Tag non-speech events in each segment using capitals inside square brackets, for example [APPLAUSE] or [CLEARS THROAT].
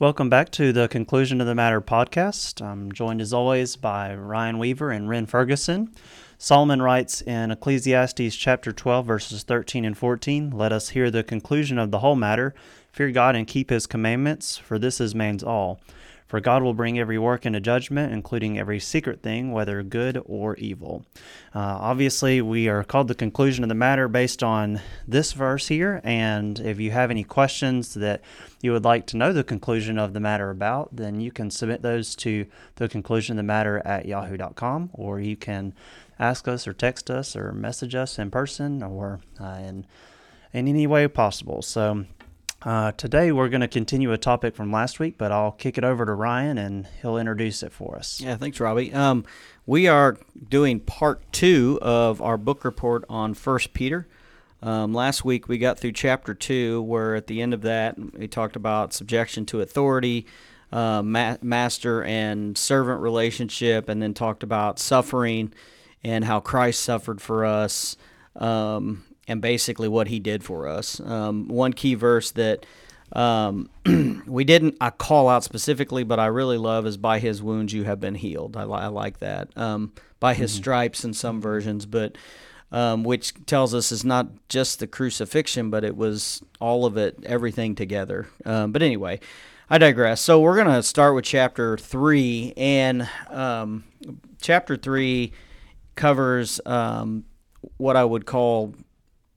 Welcome back to the Conclusion of the Matter podcast. I'm joined as always by Ryan Weaver and Ren Ferguson. Solomon writes in Ecclesiastes chapter 12, verses 13 and 14 Let us hear the conclusion of the whole matter. Fear God and keep his commandments, for this is man's all. For God will bring every work into judgment, including every secret thing, whether good or evil. Uh, obviously, we are called the conclusion of the matter based on this verse here. And if you have any questions that you would like to know the conclusion of the matter about, then you can submit those to the conclusion of the matter at yahoo.com, or you can ask us or text us or message us in person or uh, in, in any way possible. So, uh, today we're going to continue a topic from last week, but I'll kick it over to Ryan and he'll introduce it for us. Yeah, thanks, Robbie. Um, we are doing part two of our book report on First Peter. Um, last week we got through chapter two, where at the end of that we talked about subjection to authority, uh, ma- master and servant relationship, and then talked about suffering and how Christ suffered for us. Um, and basically what he did for us. Um, one key verse that um, [CLEARS THROAT] we didn't I call out specifically, but I really love is by his wounds you have been healed. I, I like that. Um, by his mm-hmm. stripes in some versions, but um, which tells us it's not just the crucifixion, but it was all of it, everything together. Um, but anyway, I digress. So we're going to start with chapter three, and um, chapter three covers um, what I would call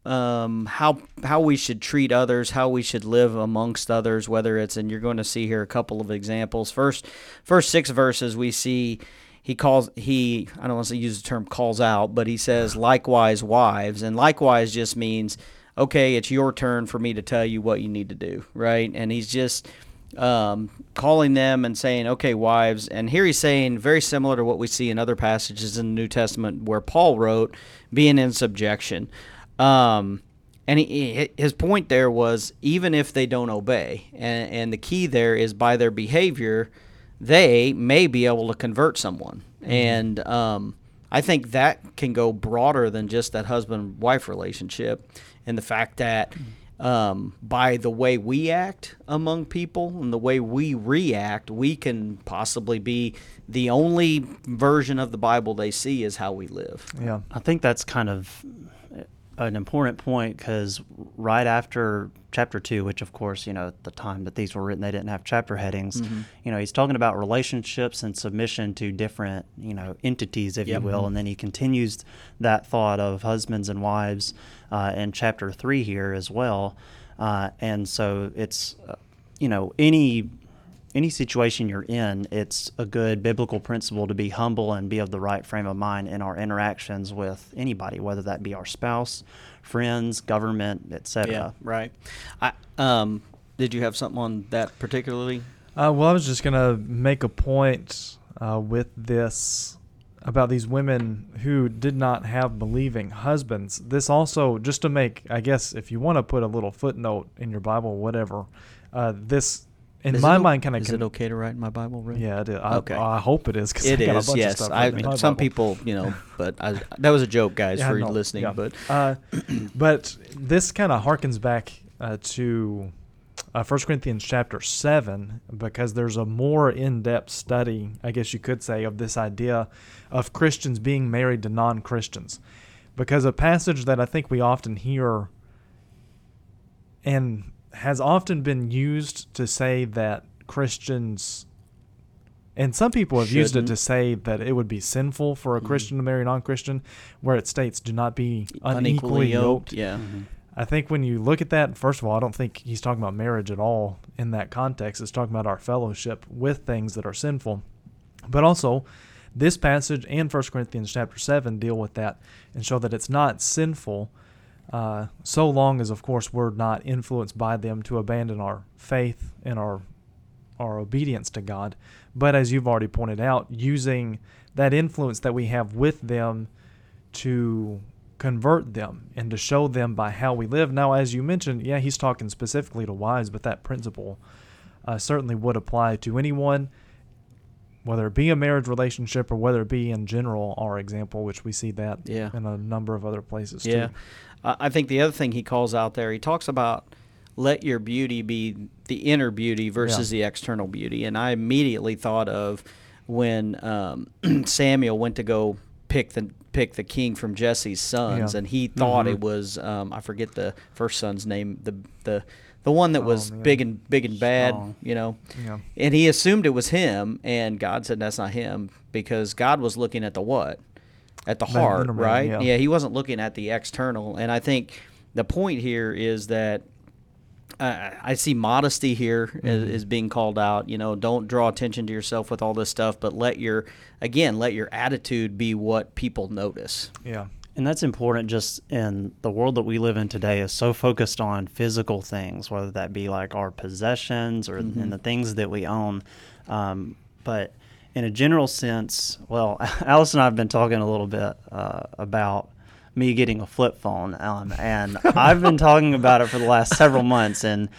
um, how how we should treat others, how we should live amongst others, whether it's and you're going to see here a couple of examples. First, first six verses we see he calls he I don't want to use the term calls out, but he says likewise wives, and likewise just means okay, it's your turn for me to tell you what you need to do, right? And he's just um, calling them and saying, okay, wives. And here he's saying, very similar to what we see in other passages in the New Testament where Paul wrote, being in subjection. Um, and he, his point there was even if they don't obey, and, and the key there is by their behavior, they may be able to convert someone. Mm-hmm. And um, I think that can go broader than just that husband wife relationship, and the fact that um, by the way we act among people and the way we react, we can possibly be the only version of the Bible they see is how we live. Yeah, I think that's kind of an important point because right after chapter two, which of course, you know, at the time that these were written, they didn't have chapter headings. Mm-hmm. You know, he's talking about relationships and submission to different, you know, entities, if yep. you will. And then he continues that thought of husbands and wives uh, in chapter three here as well. Uh, and so it's, uh, you know, any any situation you're in, it's a good biblical principle to be humble and be of the right frame of mind in our interactions with anybody, whether that be our spouse, friends, government, etc. Yeah, right. I, um, did you have something on that particularly? Uh, well, I was just gonna make a point uh, with this about these women who did not have believing husbands. This also, just to make, I guess, if you want to put a little footnote in your Bible, whatever, uh, this in is my mind, kind of. Is it okay to write in my Bible? Ray? Yeah, it is. I, okay. I hope it is. Cause it is. Yes. I, some Bible. people, you know, [LAUGHS] but I, that was a joke, guys, yeah, for no, listening. Yeah. But uh, [CLEARS THROAT] but this kind of harkens back uh, to uh, 1 Corinthians chapter 7 because there's a more in-depth study, I guess you could say, of this idea of Christians being married to non-Christians. Because a passage that I think we often hear and has often been used to say that Christians and some people have Shouldn't. used it to say that it would be sinful for a mm-hmm. Christian to marry a non-Christian, where it states "do not be unequally, unequally yoked." Yeah. Mm-hmm. I think when you look at that, first of all, I don't think he's talking about marriage at all in that context. It's talking about our fellowship with things that are sinful. But also, this passage and 1 Corinthians chapter 7 deal with that and show that it's not sinful uh, so long as, of course, we're not influenced by them to abandon our faith and our our obedience to God. But as you've already pointed out, using that influence that we have with them to convert them and to show them by how we live. Now, as you mentioned, yeah, he's talking specifically to wives, but that principle uh, certainly would apply to anyone whether it be a marriage relationship or whether it be in general our example which we see that yeah. in a number of other places yeah. too. I think the other thing he calls out there he talks about let your beauty be the inner beauty versus the external beauty. And I immediately thought of when um, [CLEARS THROAT] Samuel went to go pick the pick the king from Jesse's sons, Yeah. and he thought Mhm. it was um, I forget the first son's name, the the the one that Oh, was man. big and big and bad, Strong. you know. Yeah. And he assumed it was him, and God said that's not him because God was looking at the what? At the The heart, right? yeah. he wasn't looking at the external. And I think the point here is that uh, I see modesty here Mm-hmm. is being called out. You know, don't draw attention to yourself with all this stuff, but let your, again, let your attitude be what people notice. Yeah. And that's important just in the world that we live in today is so focused on physical things, whether that be like our possessions or Mhm. and the things that we own. Um, but in a general sense, well, [LAUGHS] Alice and I have been talking a little bit uh, about me getting a flip phone, um, and I've been talking about it for the last several months, and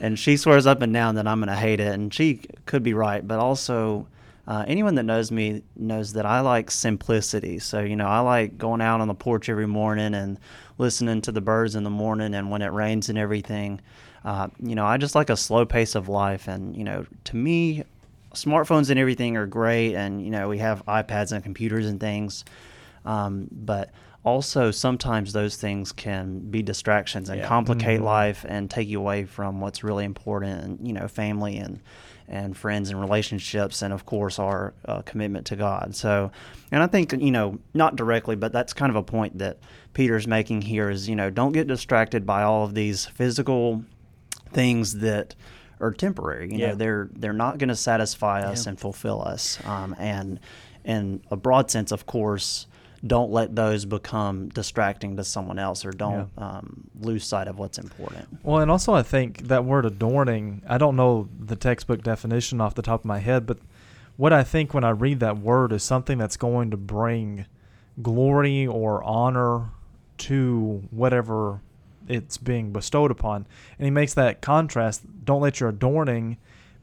and she swears up and down that I'm going to hate it, and she could be right, but also uh, anyone that knows me knows that I like simplicity. So, you know, I like going out on the porch every morning and listening to the birds in the morning and when it rains and everything. Uh, you know, I just like a slow pace of life. And, you know, to me, smartphones and everything are great. And, you know, we have iPads and computers and things. Um, but also, sometimes those things can be distractions and Yeah. complicate Mhm. life and take you away from what's really important, and you know, family and and friends and relationships, and of course, our uh, commitment to God. So, and I think you know, not directly, but that's kind of a point that Peter's making here is you know, don't get distracted by all of these physical things that are temporary. You Yeah. know, they're they're not going to satisfy us Yeah. and fulfill us. Um, and in a broad sense, of course, don't let those become distracting to someone else, or don't um, lose sight of what's important. Well, and also I think that word adorning, I don't know the textbook definition off the top of my head, but what I think when I read that word is something that's going to bring glory or honor to whatever it's being bestowed upon. And he makes that contrast. Don't let your adorning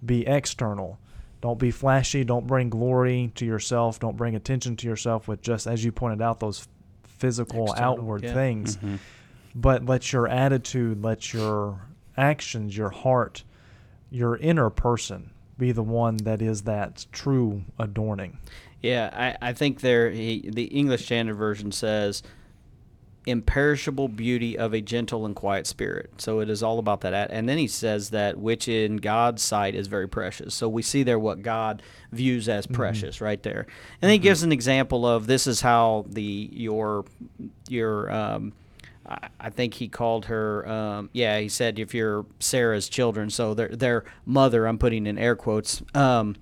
be external. Don't be flashy. Don't bring glory to yourself. Don't bring attention to yourself with just, as you pointed out, those physical External, outward yeah. things Mhm. but let your attitude, let your actions, your heart, your inner person be the one that is that true adorning. Yeah, I, I think there he, the English Standard Version says imperishable beauty of a gentle and quiet spirit. So it is all about that. And then he says that which in God's sight is very precious. So we see there what God views as precious right there. And then he gives an example of this is how the your your um I I think he called her. Um, yeah, he said if you're Sarah's children, so their their mother. I'm putting in air quotes. Um,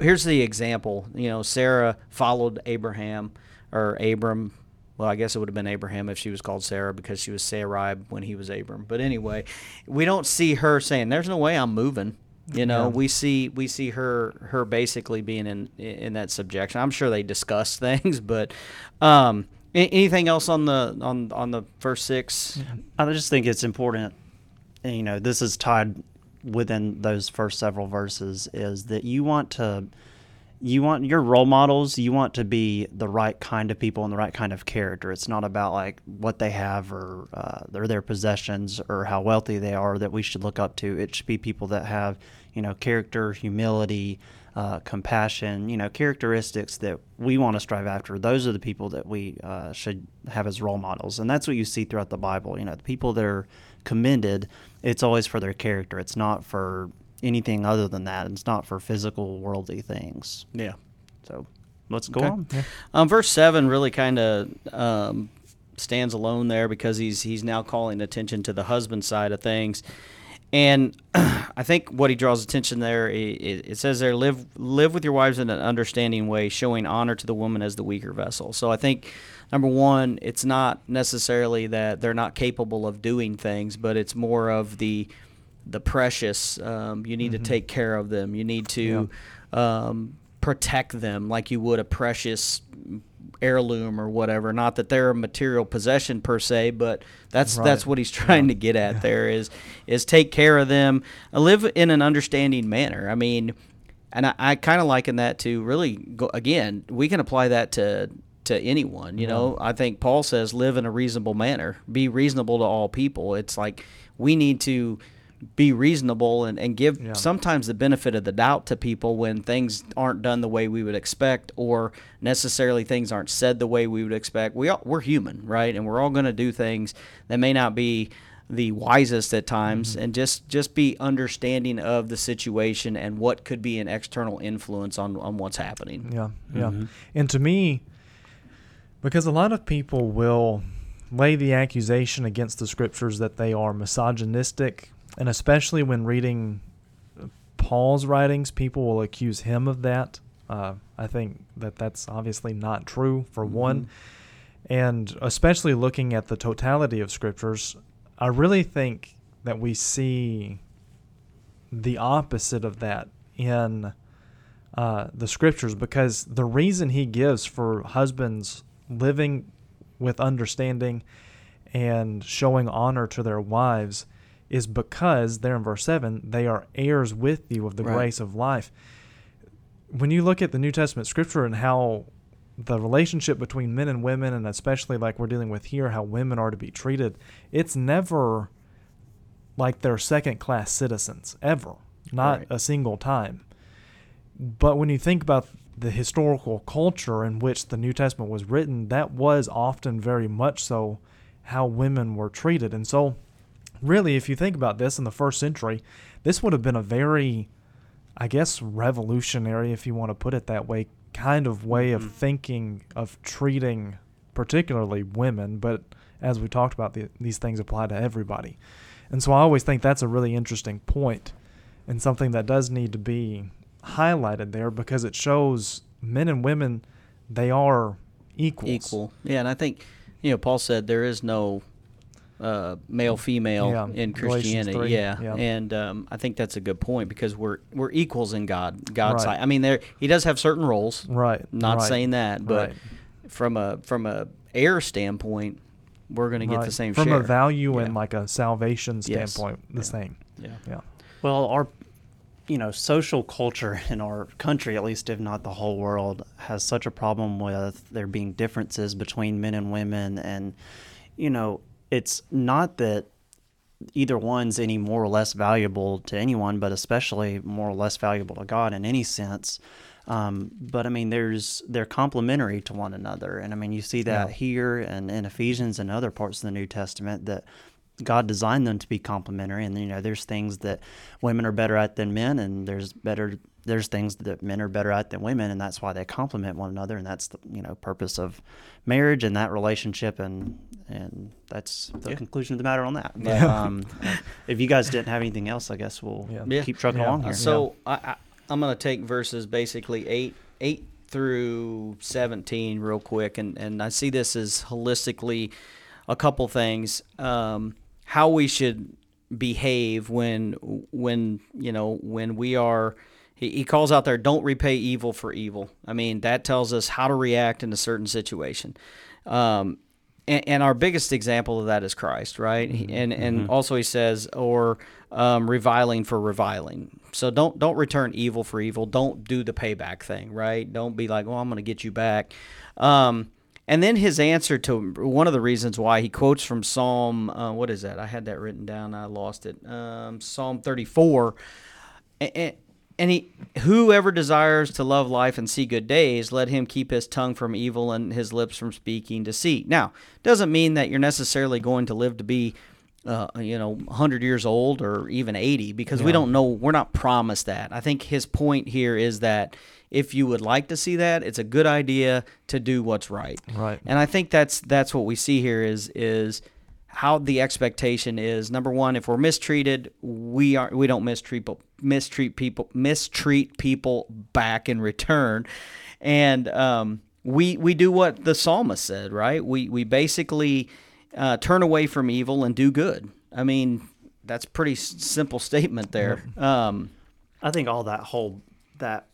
here's the example. You know, Sarah followed Abraham or Abram. Well, I guess it would have been Abraham if she was called Sarah because she was Sarai when he was Abram. But anyway, we don't see her saying, "There's no way I'm moving." You know, Yeah. we see we see her her basically being in in that subjection. I'm sure they discuss [LAUGHS] things, but um, anything else on the on on the first six? I just think it's important. You know, this is tied within those first several verses. Is that you want to, you want your role models. You want to be the right kind of people and the right kind of character. It's not about like what they have or uh, or their possessions or how wealthy they are that we should look up to. It should be people that have you know character, humility. Uh, compassion, you know, characteristics that we want to strive after. Those are the people that we uh, should have as role models, and that's what you see throughout the Bible. You know, the people that are commended, it's always for their character. It's not for anything other than that. It's not for physical, worldly things. Yeah. So, let's go Okay. on. Um, verse seven really kind of um, stands alone there because he's he's now calling attention to the husband side of things, and [CLEARS THROAT] I think what he draws attention there it, it says there live live with your wives in an understanding way, showing honor to the woman as the weaker vessel. So I think number one, it's not necessarily that they're not capable of doing things, but it's more of the the precious. Um, you need to take care of them. You need to um, protect them like you would a precious heirloom or whatever. Not that they're a material possession per se, but that's Right. that's what he's trying to get at. There is is take care of them, uh, live in an understanding manner. I mean, and I, I kind of liken that to really go, again. We can apply that to to anyone. You know, I think Paul says live in a reasonable manner, be reasonable to all people. It's like we need to be reasonable and, and give Yeah. sometimes the benefit of the doubt to people when things aren't done the way we would expect or necessarily things aren't said the way we would expect. We all, we're human, right? And we're all going to do things that may not be the wisest at times Mm-hmm. and just just be understanding of the situation and what could be an external influence on on what's happening. Yeah, yeah. Mhm. And to me, because a lot of people will lay the accusation against the scriptures that they are misogynistic, and especially when reading Paul's writings, people will accuse him of that. Uh, I think that that's obviously not true, for one. And especially looking at the totality of scriptures, I really think that we see the opposite of that in uh, the scriptures because the reason he gives for husbands living with understanding and showing honor to their wives is because there in verse 7 they are heirs with you of the Right. grace of life when you look at the new testament scripture and how the relationship between men and women and especially like we're dealing with here how women are to be treated it's never like they're second class citizens ever not Right. a single time but when you think about the historical culture in which the New Testament was written, that was often very much so how women were treated. And so, really, if you think about this in the first century, this would have been a very, I guess, revolutionary, if you want to put it that way, kind of way of Mhm. thinking of treating particularly women. But as we talked about, the, these things apply to everybody. And so I always think that's a really interesting point and something that does need to be highlighted there because it shows men and women they are equals. Equal. Yeah, and I think you know Paul said there is no uh, male female Yeah, in Christianity. 3, Yeah, yeah. and um, I think that's a good point because we're we're equals in God. God's Right. sight. I mean, there he does have certain roles. Right. Not right, saying that, but right, from a from a heir standpoint, we're going to get right. the same from share. a value and like a salvation Yes. standpoint, the Yeah. same. Yeah. Yeah. Well, our you know social culture in our country, at least if not the whole world, has such a problem with there being differences between men and women, and you know it's not that either one's any more or less valuable to anyone, but especially more or less valuable to God in any sense. Um, but I mean, there's they're complementary to one another, and I mean you see that Yeah. here and in Ephesians and other parts of the New Testament that God designed them to be complementary, and you know there's things that women are better at than men, and there's better there's things that men are better at than women, and that's why they complement one another, and that's the you know purpose of marriage and that relationship, and and that's the Yeah. conclusion of the matter on that. But, Yeah. um, if you guys didn't have anything else, I guess we'll Yeah. Yeah. keep trucking Yeah. along here. So I, I, I'm going to take verses basically eight eight through seventeen real quick, and and I see this as holistically a couple things. Um, how we should behave when when you know when we are. He, he calls out there, "Don't repay evil for evil." I mean, that tells us how to react in a certain situation. Um, and, and our biggest example of that is Christ, right? He- And and also he says, or um, reviling for reviling. So don't don't return evil for evil. Don't do the payback thing, right? Don't be like, well, I'm going to get you back. Um, and then his answer to one of the reasons why he quotes from Psalm, uh, what is that? I had that written down. I lost it. Um, Psalm 34. And, and he, whoever desires to love life and see good days, let him keep his tongue from evil and his lips from speaking deceit. Now, doesn't mean that you're necessarily going to live to be, uh, you know, 100 years old or even 80, because we don't know. We're not promised that. I think his point here is that if you would like to see that, it's a good idea to do what's right. Right. And I think that's that's what we see here is is how the expectation is. Number one if we're mistreated we are we don't mistreat people mistreat people mistreat people back in return. And um, we we do what the psalmist said right? We we basically uh, turn away from evil and do good. I mean that's a pretty s- simple statement there. [LAUGHS] Um, I think all that whole that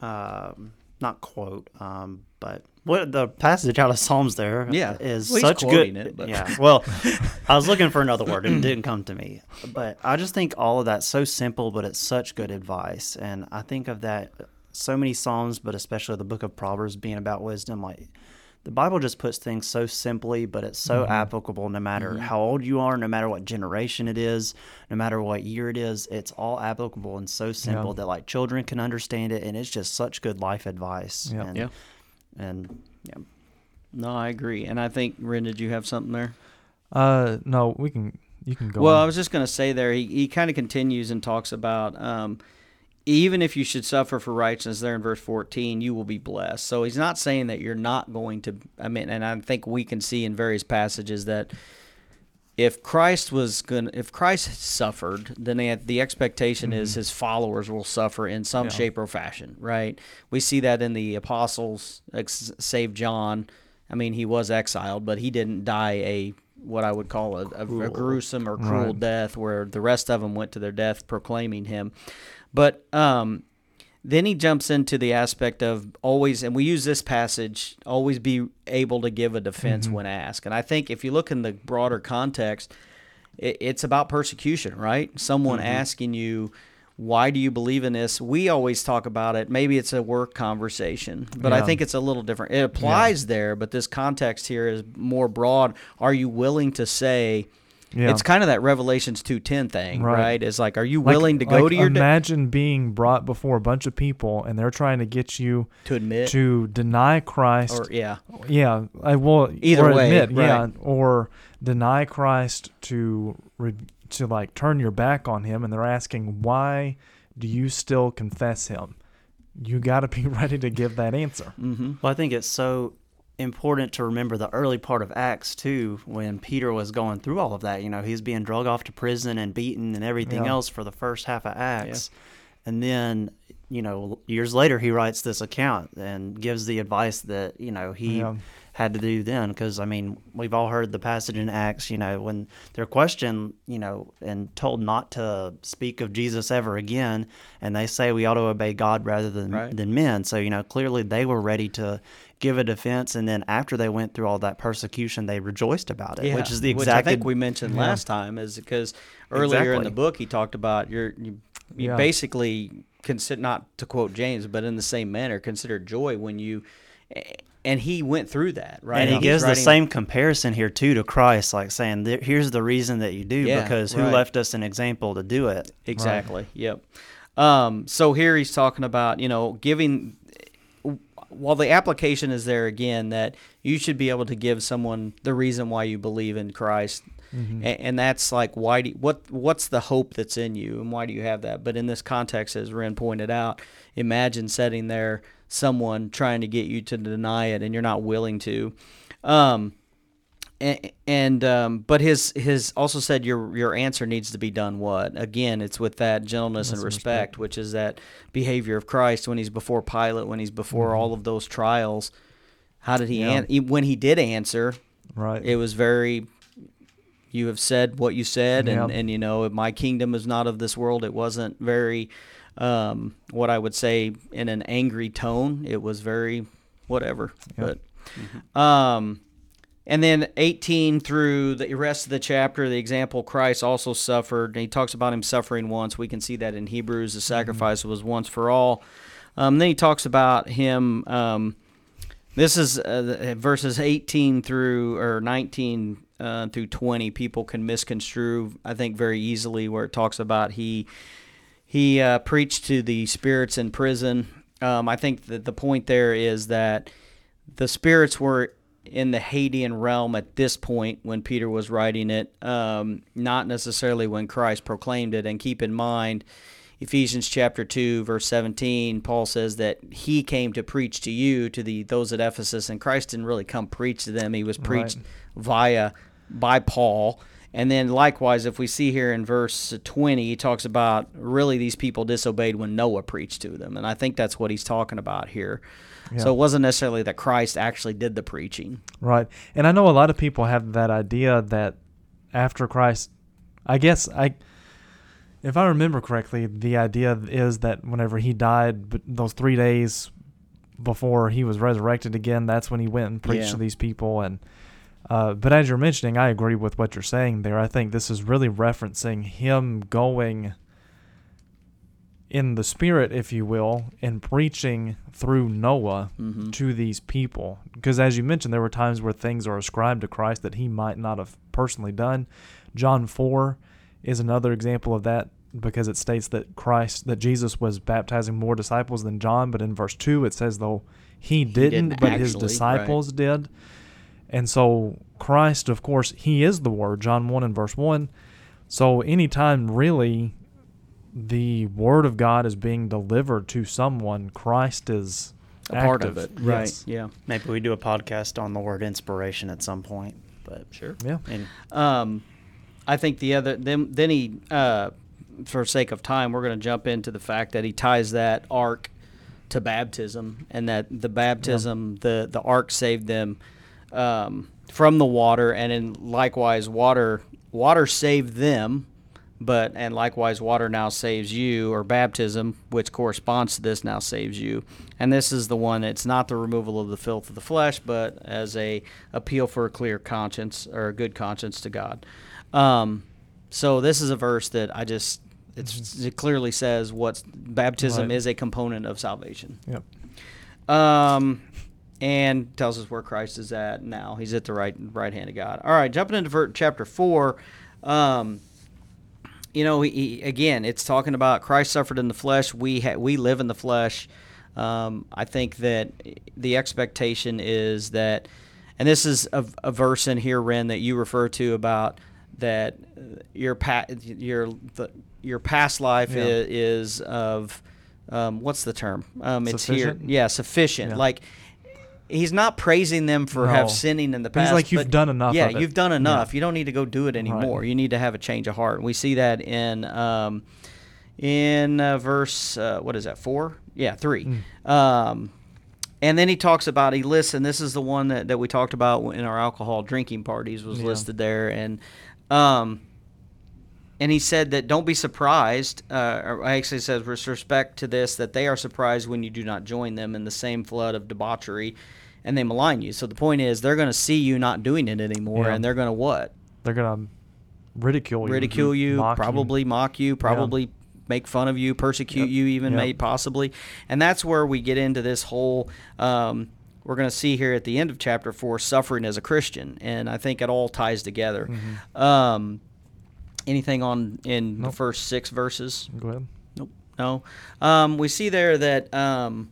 um, not quote, um, but what the passage out of Psalms there Yeah. is Well, such good. it, but- Yeah. Well, [LAUGHS] I was looking for another word and it didn't come to me. But I just think all of that's so simple, but it's such good advice. And I think of that so many Psalms, but especially the book of Proverbs being about wisdom. Like the Bible just puts things so simply, but it's so Mm-hmm. applicable no matter how old you are, no matter what generation it is, no matter what year it is. It's all applicable and so simple that like children can understand it, and it's just such good life advice. Yeah. And, Yeah. And yeah, No, I agree. And I think, Ren, did you have something there? Uh, no, we can. You can go. Well, I was just going to say there, he, he kind of continues and talks about um, even if you should suffer for righteousness, there in verse 14, you will be blessed. So he's not saying that you're not going to, I mean, and I think we can see in various passages that if Christ was going if Christ suffered, then had, the expectation is his followers will suffer in some Yeah. shape or fashion, right? We see that in the apostles, ex- save John. I mean, he was exiled, but he didn't die a what I would call a, a, a gruesome or cruel Right. death, where the rest of them went to their death proclaiming him. But um, then he jumps into the aspect of always, and we use this passage, always be able to give a defense mm-hmm. when asked. And I think if you look in the broader context, it, it's about persecution, right? Someone mm-hmm. asking you, why do you believe in this? We always talk about it. Maybe it's a work conversation, but I think it's a little different. It applies there, but this context here is more broad. Are you willing to say, Yeah. it's kind of that Revelations 2.10 thing, right? Right. It's like, are you Like- willing to go like, to your de- Imagine being brought before a bunch of people, and they're trying to get you to admit to deny Christ. or yeah, yeah, I will Either or way, admit, yeah, or deny Christ to re, to like turn your back on Him, and they're asking why do you still confess Him? You got to be [LAUGHS] ready to give that answer. mm-hmm. Well, I think it's so important to remember the early part of Acts too, when Peter was going through all of that. You know, he's being drug off to prison and beaten and everything Yeah. else for the first half of Acts, and then you know years later he writes this account and gives the advice that you know he Yeah. Had to do then because I mean we've all heard the passage in Acts you know when they're questioned you know and told not to speak of Jesus ever again and they say we ought to obey God rather than Right. than men so you know clearly they were ready to give a defense and then after they went through all that persecution they rejoiced about it which is the exact I think we mentioned Yeah. last time is because earlier in the book he talked about you're you, you Yeah. basically consider not to quote James, but in the same manner consider joy when you and he went through that right. And he He's gives the writing- same comparison here too to Christ, like saying, "Here's the reason that you do, Yeah, because who right. left us an example to do it." Exactly. Yep. Um, so here he's talking about, you know, giving. While the application is there again, that you should be able to give someone the reason why you believe in Christ, Mm-hmm. A- and, that's like why do what what's the hope that's in you, and why do you have that? But in this context, as Ren pointed out, imagine sitting there, someone trying to get you to deny it, and you're not willing to. Um, and, and um, but his his also said your your answer needs to be done what again it's with that gentleness and and respect, which is that behavior of Christ when he's before Pilate when he's before all of those trials how did he, Yeah. an- when he did answer Right. it was very you have said what you said and, and you know my kingdom is not of this world it wasn't very um, what i would say in an angry tone it was very whatever Yeah. but um and then 18 through the rest of the chapter the example christ also suffered and he talks about him suffering once we can see that in hebrews the sacrifice was once for all um, then he talks about him um, this is uh, verses 18 through or 19 uh, through 20. People can misconstrue, I think, very easily. Where it talks about he he uh, preached to the spirits in prison. Um, I think that the point there is that the spirits were in the Hadean realm at this point when Peter was writing it, um, not necessarily when Christ proclaimed it. And keep in mind, Ephesians chapter 2 verse 17 Paul says that he came to preach to you to the those at Ephesus and Christ didn't really come preach to them he was preached via by Paul and then likewise if we see here in verse 20 he talks about really these people disobeyed when Noah preached to them and I think that's what he's talking about here so it wasn't necessarily that Christ actually did the preaching Right. And I know a lot of people have that idea that after Christ, I guess I, if I remember correctly, the idea is that whenever he died, those three days before he was resurrected again, that's when he went and preached Yeah. to these people. And, uh, but as you're mentioning, I agree with what you're saying there. I think this is really referencing him going in the spirit, if you will, and preaching through Noah Mm-hmm. to these people. Because as you mentioned, there were times where things are ascribed to Christ that he might not have personally done. John 4 is another example of that because it states that Christ, that Jesus was baptizing more disciples than John, but in verse 2 it says, though he didn't, didn't but his actually, right. disciples did. And so Christ, of course, he is the Word, John 1 and verse 1. So anytime really the Word of God is being delivered to someone, Christ is A part of it, right? Yes. Yeah, Maybe we do a podcast on the word inspiration at some point. But sure. Yeah. and Um, I think the other then then he uh, for sake of time, we're going to jump into the fact that he ties that ark to baptism, and that the baptism, the the ark saved them um, from the water, and in likewise water water saved them, but and likewise water now saves you, or baptism, which corresponds to this, now saves you, and this is the one. It's not the removal of the filth of the flesh, but as a appeal for a clear conscience or a good conscience to God. Um, so this is a verse that I just it's, it clearly says what baptism Right. is a component of salvation. Yep. Um, and tells us where Christ is at now. He's at the right right hand of God. All right, jumping into chapter four. Um, you know, he, he, again, it's talking about Christ suffered in the flesh. We ha- we live in the flesh. Um, I think that the expectation is that, and this is a, a verse in here, Ren, that you refer to about that uh, your pa- your the, your past life Yeah. i- is of um, what's the term? Um, it's here, yeah, sufficient. Yeah. Like he's not praising them for No. have sinning in the But he's like, "You've done enough Yeah, of it." you've done Yeah. enough. You don't need to go do it anymore. You need to have a change of heart. We see that in um, in uh, verse uh, what is that four? Yeah, three. Mm. Um, and then he talks about he lists, and this is the one that, that we talked about in our alcohol drinking parties was Yeah. listed there, and um, and he said that don't be surprised. Uh, or actually says with respect to this that they are surprised when you do not join them in the same flood of debauchery, and they malign you. So the point is they're going to see you not doing it anymore, Yeah. and they're going to what They're gonna ridicule you, ridicule you, mock probably mock you, probably make fun of you, persecute Yep. you, even Yep. may possibly. And that's where we get into this whole. Um, we're going to see here at the end of chapter four, suffering as a Christian, and I think it all ties together. Um, anything on in the Mm-hmm. First six verses? Go ahead. Nope. No. Um, we see there that um,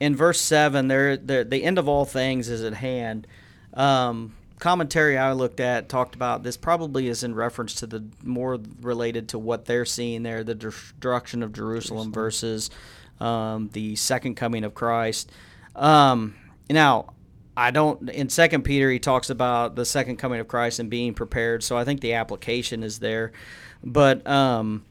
in verse seven, there, there the end of all things is at hand. Um, commentary I looked at talked about this probably is in reference to the more related to what they're seeing there, the destruction of Jerusalem versus um, the second coming of Christ. Um, now, I don't. In Second Peter, he talks about the second coming of Christ and being prepared. So I think the application is there, but um,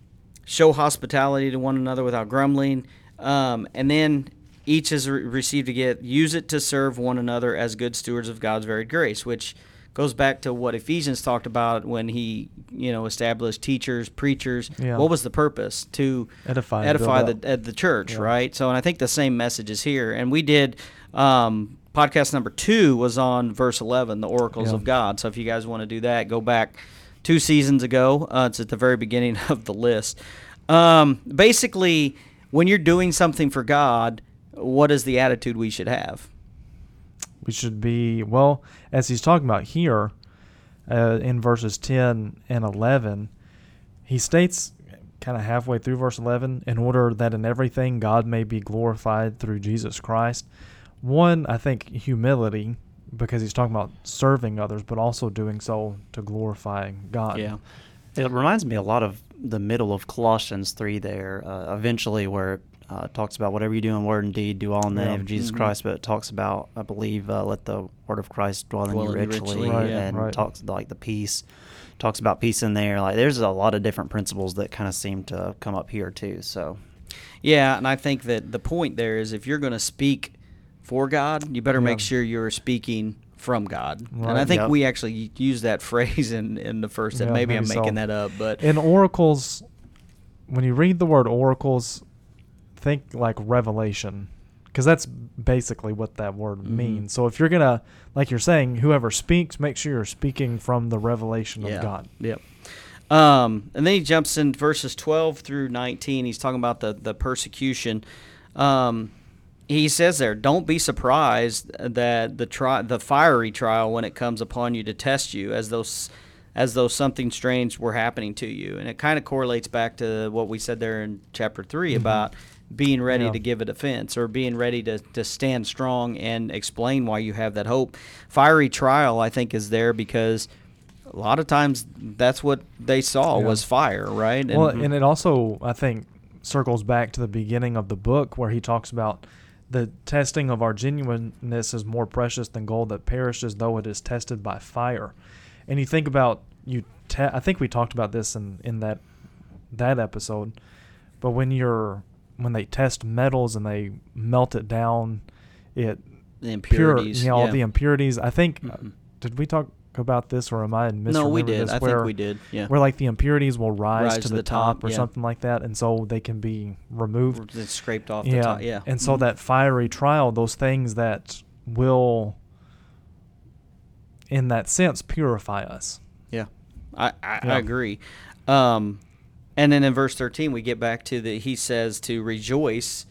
show hospitality to one another without grumbling, um, and then each has re- received a gift. Use it to serve one another as good stewards of God's varied grace, which goes back to what Ephesians talked about when he, you know, established teachers, preachers. Yeah. What was the purpose to Edify edify the uh, the church, Yeah. right? So, and I think the same message is here. And we did um, podcast number two was on verse eleven, the oracles Yeah. of God. So, if you guys want to do that, go back two seasons ago. Uh, it's at the very beginning [LAUGHS] of the list. Um, basically, when you're doing something for God, what is the attitude we should have? We should be well, as he's talking about here, uh, in verses ten and eleven, he states, kind of halfway through verse eleven, in order that in everything God may be glorified through Jesus Christ. One, I think, humility, because he's talking about serving others, but also doing so to glorify God. Yeah, It reminds me a lot of the middle of Colossians 3 there, uh, eventually, where uh, talks about whatever you do in word and deed, do all in the Yeah. name of Jesus Mhm. Christ. But it talks about, I believe, uh, let the word of Christ dwell, Dwell in you richly, richly, Right, and right. talks like the peace. Talks about peace in there. Like there's a lot of different principles that kind of seem to come up here too. So yeah, and I think that the point there is if you're going to speak for God, you better make sure you're speaking from God. And I think Yep. we actually use that [LAUGHS] phrase in, in the first. and Yeah, maybe, I'm maybe making that up, but In oracles, when you read the word oracles, think like revelation, because that's basically what that word Mhm. means. So if you're gonna, like you're saying, whoever speaks, make sure you're speaking from the revelation yeah, of God. Yep. Um, and then he jumps in verses 12 through 19. He's talking about the, the persecution. Um, he says there, don't be surprised that the tri- the fiery trial when it comes upon you to test you, as though s- as though something strange were happening to you, and it kind of correlates back to what we said there in chapter 3 mm-hmm. about being ready Yeah. to give a defense or being ready to, to stand strong and explain why you have that hope. Fiery trial, I think, is there because a lot of times that's what they saw Yeah. was fire, right? And well, and it also, I think, circles back to the beginning of the book where he talks about the testing of our genuineness is more precious than gold that perishes, though it is tested by fire. And you think about you. Te- I think we talked about this in in that that episode. But when you're when they test metals and they melt it down, it the pure, impurities. you know, all yeah. the impurities. I think. Mhm. Did we talk about this, or am I misremembering no, we did. This, I where, think we did. Yeah. where like the impurities will rise, to, the, top, or yeah. something like that, and so they can be removed. It's scraped off the Yeah, top. Yeah. And so Mhm. that fiery trial, those things that will, in that sense, purify us. Yeah, I, I, Yeah. I agree. Um, and then in verse 13, we get back to the, he says to rejoice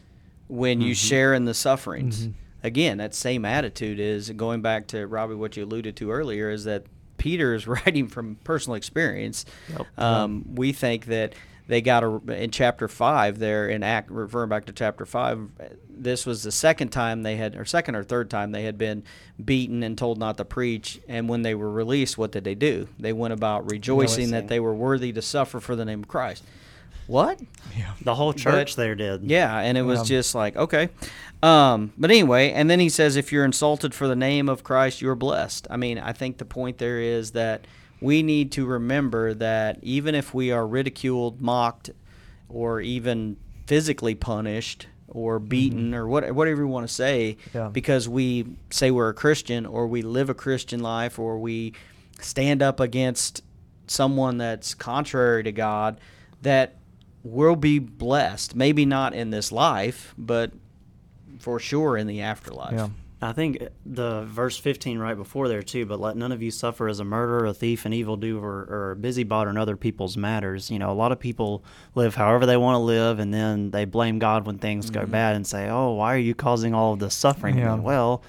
when you share in the sufferings. Mhm. Again, that same attitude is going back to Robbie, what you alluded to earlier, is that Peter is [LAUGHS] writing from personal experience. Yep. Um, we think that they got a, in chapter five there in act referring back to chapter five. This was the second time they had, or second or third time they had been beaten and told not to preach. And when they were released, what did they do? They went about rejoicing that they were worthy to suffer for the name of Christ. What? Yeah. The whole church But- there did. Yeah, and it was Yeah. just like okay, um, but anyway, and then he says, if you're insulted for the name of Christ, you're blessed. I mean, I think the point there is that we need to remember that even if we are ridiculed, mocked, or even physically punished or mm-hmm. beaten or what, whatever you want to say, Yeah. because we say we're a Christian or we live a Christian life or we stand up against someone that's contrary to God, that we'll be blessed. Maybe not in this life, but for sure in the afterlife. Yeah. I think the verse 15 right before there too, but let none of you suffer as a murderer, a thief, an evildoer, or a busybody in other people's matters. You know, a lot of people live however they want to live, and then they blame God when things go bad and say, "Oh, why are you causing all of this suffering?" to me?" Yeah. Well,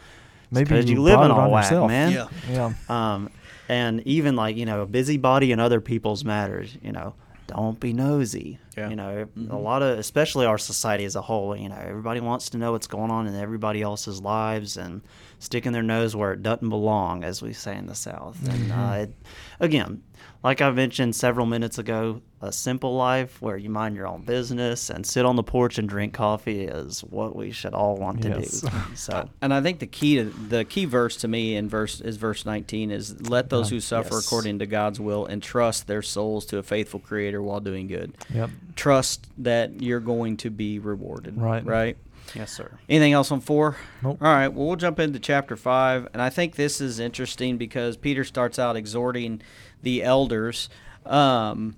Maybe because you you live in it all on whack, yourself. man. Yeah. Yeah. Um, and even like you know, a busybody in other people's matters. You know, don't be nosy. Yeah. You know, Mm-hmm. a lot of, especially our society as a whole. You know, everybody wants to know what's going on in everybody else's lives and sticking their nose where it doesn't belong, as we say in the South. And uh, Mm-hmm. it, again, like I mentioned several minutes ago, a simple life where you mind your own business and sit on the porch and drink coffee is what we should all want to Yes. do. So. [LAUGHS] And I think the key to the key verse to me in verse is verse 19 is let those who suffer Yes. according to God's will entrust their souls to a faithful creator while doing good. Yep. Trust that you're going to be rewarded. Right. Right. Yes, sir. Anything else on four? Nope. All right. Well, we'll jump into chapter five, and I think this is interesting because Peter starts out exhorting the elders, um,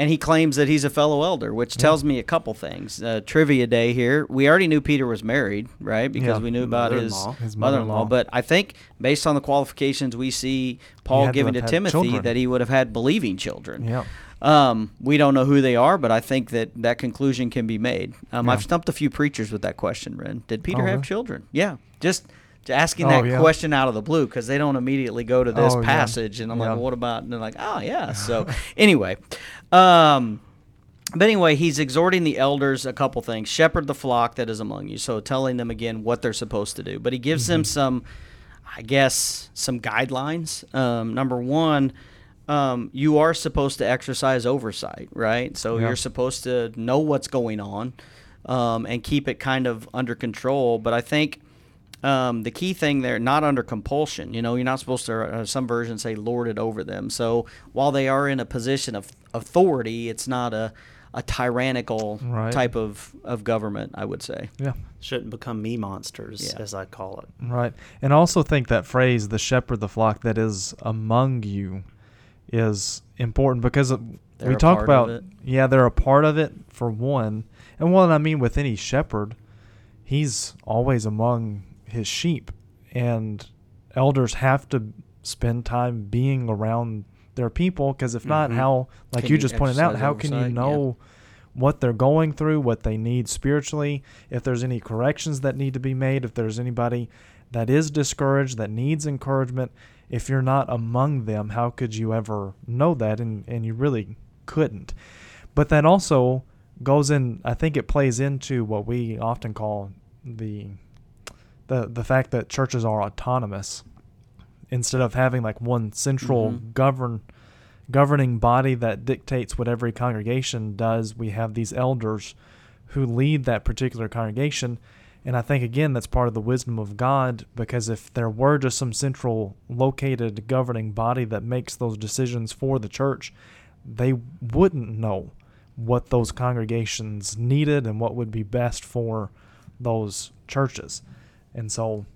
and he claims that he's a fellow elder, which tells me a couple things. Uh, trivia day here. We already knew Peter was married, right? Because Yeah. we knew about his Mother-in-law. His mother-in-law. mother-in-law. But I think based on the qualifications we see Paul had to giving to, have had Timothy, children. that he would have had believing children. Yeah. Um, we don't know who they are, but I think that that conclusion can be made. Um, Yeah. I've stumped a few preachers with that question, Ren. Did Peter Oh, have really? children? Yeah. Just to asking Oh, that yeah. question out of the blue because they don't immediately go to this Oh, yeah. passage. And I'm Yeah. like, well, what about? And they're like, oh, yeah. [LAUGHS] So, anyway. Um, but anyway, he's exhorting the elders a couple things. Shepherd the flock that is among you. So telling them again what they're supposed to do. But he gives them Mm-hmm. some, I guess, some guidelines. Um, number one, um, you are supposed to exercise oversight, right? So Yeah. you're supposed to know what's going on um, and keep it kind of under control. But I think um, the key thing there, not under compulsion. You know, you're not supposed to. Uh, some versions say lord it over them. So while they are in a position of authority, it's not a a tyrannical Right. type of, of government. I would say. Yeah. Shouldn't become me monsters, Yeah. as I call it. Right. And also think that phrase, the shepherd the flock that is among you, is important because They're we talk about, yeah, they're a part of it for one. And what I mean with any shepherd, he's always among his sheep. And elders have to spend time being around their people because if not, Mhm. how like Can you just pointed out, how can you oversight? Yeah. know what they're going through, what they need spiritually, if there's any corrections that need to be made, if there's anybody that is discouraged that needs encouragement, if you're not among them, how could you ever know that? And and you really couldn't. But that also goes in. I think it plays into what we often call the the the fact that churches are autonomous instead of having like one central Mhm. govern governing body that dictates what every congregation does. We have these elders who lead that particular congregation. And I think, again, that's part of the wisdom of God because if there were just some central located governing body that makes those decisions for the church, they wouldn't know what those congregations needed and what would be best for those churches. And so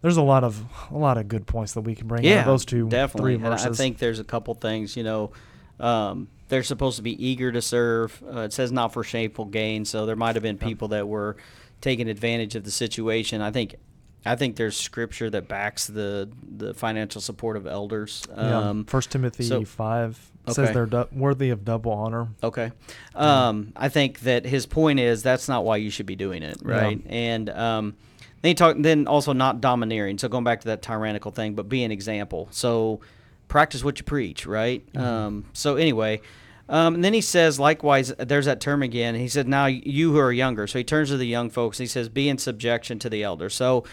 there's a lot of a lot of good points that we can bring out of those two definitely. three And. I think there's a couple things. You know, um, they're supposed to be eager to serve. Uh, it says not for shameful gain, so there might have been people that were taking advantage of the situation. I think. I think there's scripture that backs the the financial support of elders. yeah, Um, First Timothy so- five says Okay. they're du- worthy of double honor. Okay. Um, I think that his point is that's not why you should be doing it, Yeah. right? And um, then he talk then also not domineering. So going back to that tyrannical thing, but be an example. So practice what you preach, right? Um, so anyway, um, and then he says likewise. There's that term again. He said now you who are younger. So he turns to the young folks. And he says be in subjection to the elders. So.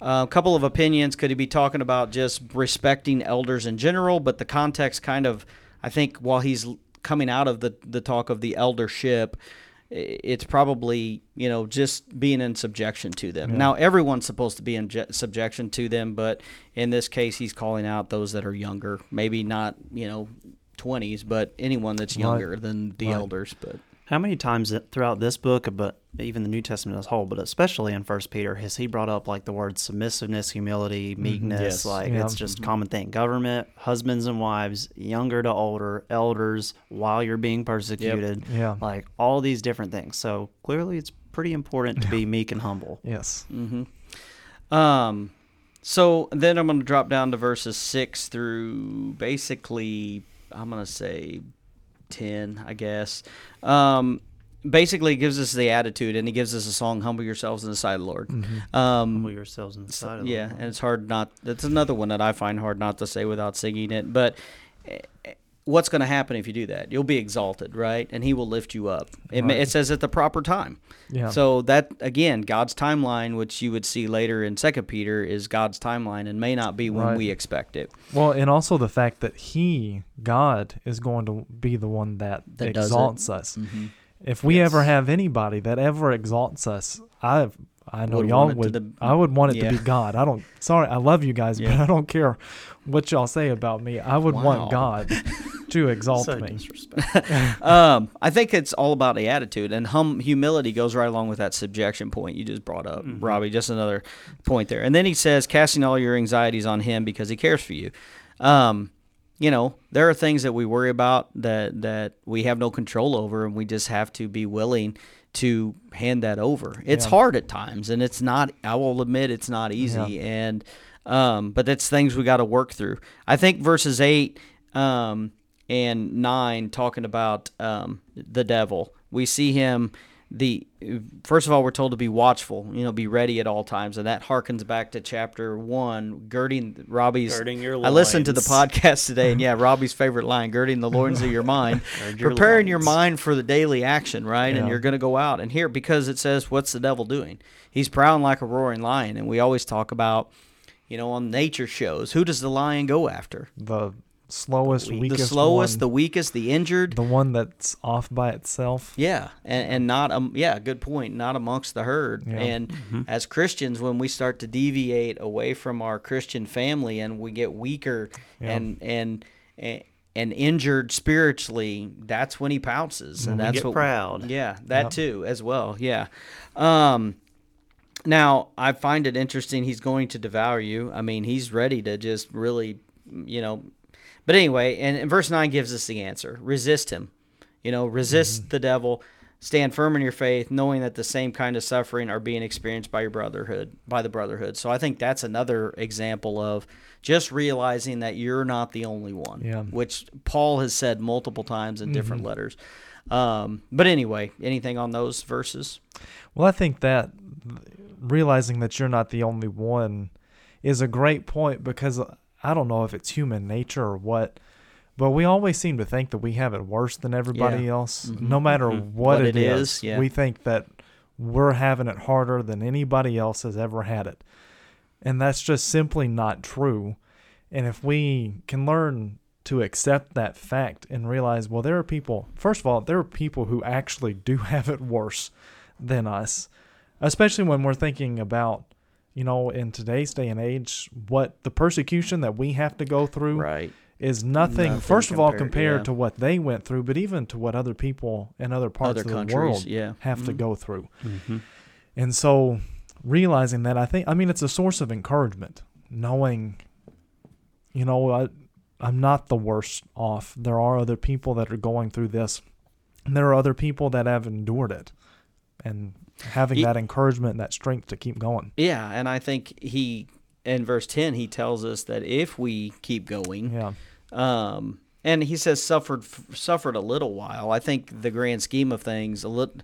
uh, A couple of opinions. Could he be talking about just respecting elders in general? But the context kind of, I think, while he's coming out of the, the talk of the eldership, it's probably, you know, just being in subjection to them. Yeah. Now, everyone's supposed to be in je- subjection to them, but in this case, he's calling out those that are younger. Maybe not, you know, 20s, but anyone that's Right. younger than the Right. elders. But How many times throughout this book, but even the New Testament as a whole, but especially in First Peter, has he brought up like the words submissiveness, humility, meekness? Yes. Like Yeah. it's just common thing. Government, husbands and wives, younger to older, elders, while you're being persecuted. Yeah. Like all these different things. So clearly, it's pretty important to be meek and humble. Yes. hmm Um, so then I'm going to drop down to verses six through basically I'm going to say ten, I guess. Um, basically, gives us the attitude, and he gives us a song, "Humble yourselves in the sight of the Lord." Mm-hmm. Um, Humble yourselves in the sight of the lord yeah, and it's hard not. That's another one that I find hard not to say without singing it. But what's going to happen if you do that? You'll be exalted, right? And He will lift you up. It, Right. it says at the proper time. Yeah. So that again, God's timeline, which you would see later in Second Peter, is God's timeline and may not be when Right. we expect it. Well, and also the fact that He, God, is going to be the one that, That exalts us. Mm-hmm. If we Yes. ever have anybody that ever exalts us, I I know Would y'all want it to would. the- I would want it Yeah. to be God. I don't. Sorry, I love you guys, but I don't care what y'all say about me. I would Wow. want God [LAUGHS] to exalt So me. disrespectful. [LAUGHS] um, I think it's all about the attitude, and hum humility goes right along with that subjection point you just brought up, Mhm. Robbie. Just another point there, and then he says, casting all your anxieties on Him because He cares for you. Um, you know, there are things that we worry about that that we have no control over, and we just have to be willing to hand that over. It's Yeah. hard at times, and it's not. I will admit, it's not easy, and um, but that's things we got to work through. I think verses eight um, and nine talking about um, the devil. We see him. The first of all, we're told to be watchful. You know, be ready at all times, and that harkens back to chapter one, girding Robbie's. Girding your I listened to the podcast today, and yeah, [LAUGHS] Robbie's favorite line: "Girding the loins of your [LAUGHS] mind." Your preparing your mind for the daily action, right? And you're going to go out and here because it says, "What's the devil doing?" He's prowling like a roaring lion, and we always talk about, you know, on nature shows, who does the lion go after? The slowest, The weakest, the slowest, one, the weakest, the injured. the one that's off by itself. yeah, and and not um yeah, good point. Not amongst the herd. Yeah. And as Christians, when we start to deviate away from our Christian family and we get weaker Yeah. and and and and injured spiritually, that's when he pounces, and we that's get what proud. Yeah, that Yep. too as well. Yeah. Um, now I find it interesting. He's going to devour you. I mean, he's ready to just really, you know. But anyway, and, and verse nine gives us the answer: resist him. You know, resist the devil. stand firm in your faith, knowing that the same kind of suffering are being experienced by your brotherhood, by the brotherhood. So I think that's another example of just realizing that you're not the only one, Yeah. which Paul has said multiple times in different Mhm. letters. Um, but anyway, anything on those verses? Well, I think that realizing that you're not the only one is a great point because I don't know if it's human nature or what, but we always seem to think that we have it worse than everybody Yeah. else. Mhm. No matter Mhm. what, What it it is, is, yeah. we think that we're having it harder than anybody else has ever had it. And that's just simply not true. And if we can learn to accept that fact and realize, well, there are people, first of all, there are people who actually do [LAUGHS] have it worse than us, especially when we're thinking about, you know, in today's day and age, what the persecution that we have to go through Right. is nothing, Nothing first of all, compared, compared yeah. to what they went through, but even to what other people in other parts Other of the world yeah. have to Mhm. go through. Mm-hmm. And so realizing that, I think, I mean, it's a source of encouragement, knowing, you know, I, I'm not the worst off. There are other people that are going through this, and there are other people that have endured it. And having Ye- that encouragement and that strength to keep going. Yeah, and I think he in verse 10 he tells us that if we keep going Yeah. um and he says suffered suffered a little while. I think the grand scheme of things a little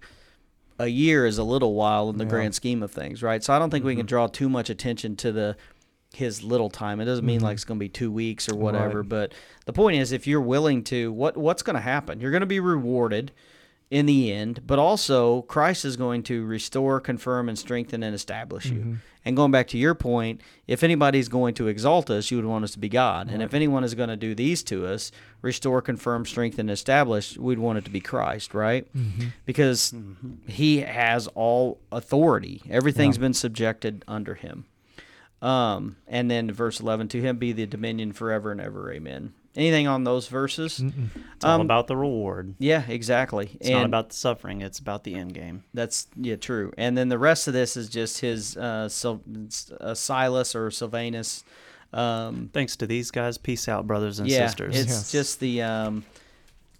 a year is a little while in the Yeah. grand scheme of things, right? So I don't think we can Mhm. draw too much attention to the his little time. It doesn't mean Mhm. like it's going to be 2 weeks or whatever, Right. but the point is if you're willing to what what's going to happen? You're going to be rewarded in the end, but also Christ is going to restore, confirm and strengthen and establish you. Mhm. And going back to your point, if anybody's going to exalt us, you would want us to be God. And if anyone is going to do these to us, restore, confirm, strengthen, establish, we'd want it to be Christ, right? Mhm. Because Mm-hmm. he has all authority. Everything's Yeah. been subjected under him. Um, and then verse 11, to him be the dominion forever and ever. Amen. Anything on those verses? Mm-mm. It's all Um, about the reward. Yeah, exactly. It's not about the suffering. It's about the end game. That's yeah, true. And then the rest of this is just his uh, Sil- uh Silas or Silvanus. Um, Thanks to these guys. Peace out, brothers and yeah, sisters. it's Yes. just the um,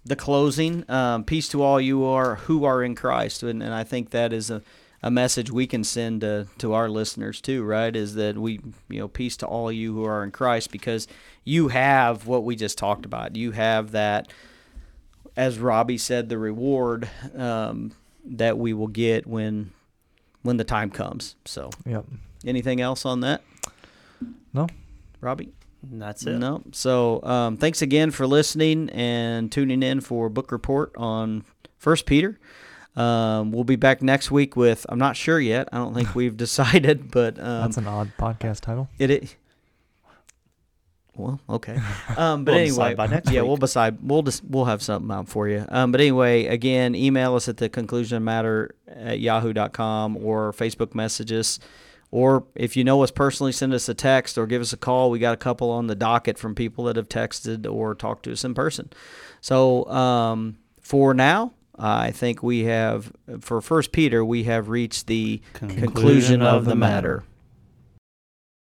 the closing. Um, Peace to all you are who are in Christ, and, and I think that is a, a message we can send to, to our listeners too. Right? Is that we you know peace to all you who are in Christ because you have what we just talked about. You have that, as Robbie said, the reward um, that we will get when when the time comes. So, Yep. anything else on that? No. Robbie. That's it. No. So um, thanks again for listening and tuning in for Book Report on First Peter. Um, we'll be back next week with I'm not sure yet. I don't think [LAUGHS] we've decided, but um, That's an odd podcast title. it, it. Well, okay. [LAUGHS] Um, but We'll anyway, by next yeah, week. we'll decide. We'll just we'll have something out for you. Um, but anyway, again, email us at the conclusion matter at yahoo.com or Facebook messages. Or if you know us personally, send us a text or give us a call. We got a couple on the docket from people that have texted or talked to us in person. So um, for now, I think we have for First Peter we have reached the Conclusion conclusion of of the the matter. matter.